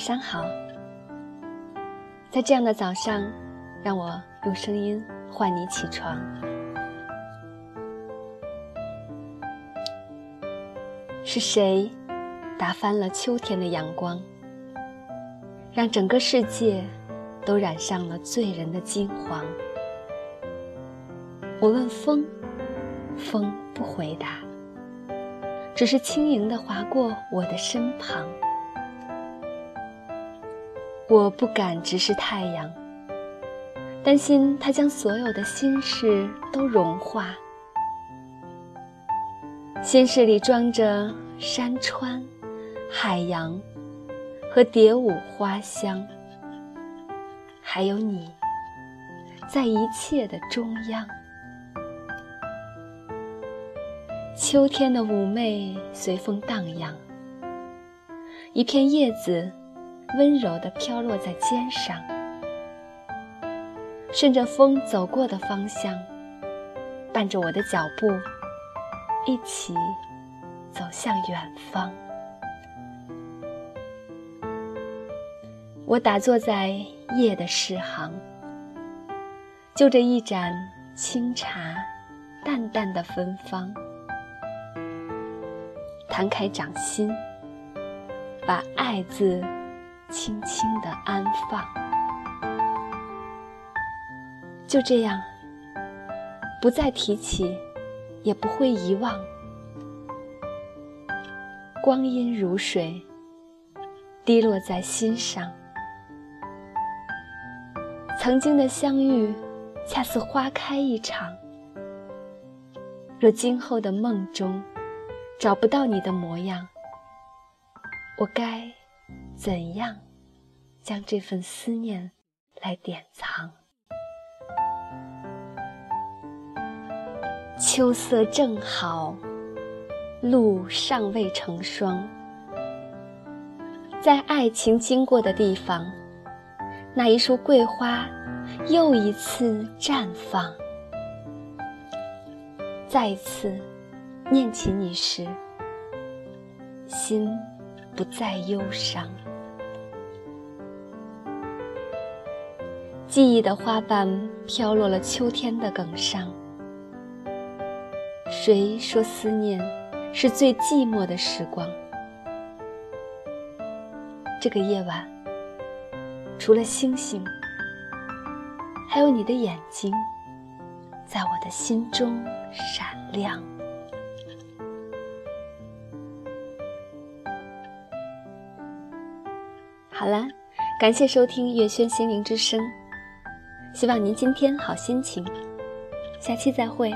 上好，在这样的早上，让我用声音唤你起床。是谁打翻了秋天的阳光，让整个世界都染上了醉人的金黄？我问风，风不回答，只是轻盈地划过我的身旁。我不敢直视太阳，担心它将所有的心事都融化。心事里装着山川、海洋和蝶舞花香，还有你，在一切的中央。秋天的妩媚随风荡漾，一片叶子。温柔地飘落在肩上，顺着风走过的方向，伴着我的脚步，一起走向远方。我打坐在夜的诗行，就着一盏清茶，淡淡的芬芳，摊开掌心，把爱字。轻轻的安放，就这样，不再提起，也不会遗忘。光阴如水，滴落在心上。曾经的相遇，恰似花开一场。若今后的梦中，找不到你的模样，我该。怎样将这份思念来典藏？秋色正好，露尚未成霜，在爱情经过的地方，那一束桂花又一次绽放。再次念起你时，心不再忧伤。记忆的花瓣飘落了秋天的梗上。谁说思念是最寂寞的时光？这个夜晚，除了星星，还有你的眼睛，在我的心中闪亮。好了，感谢收听月轩心灵之声。希望您今天好心情，下期再会。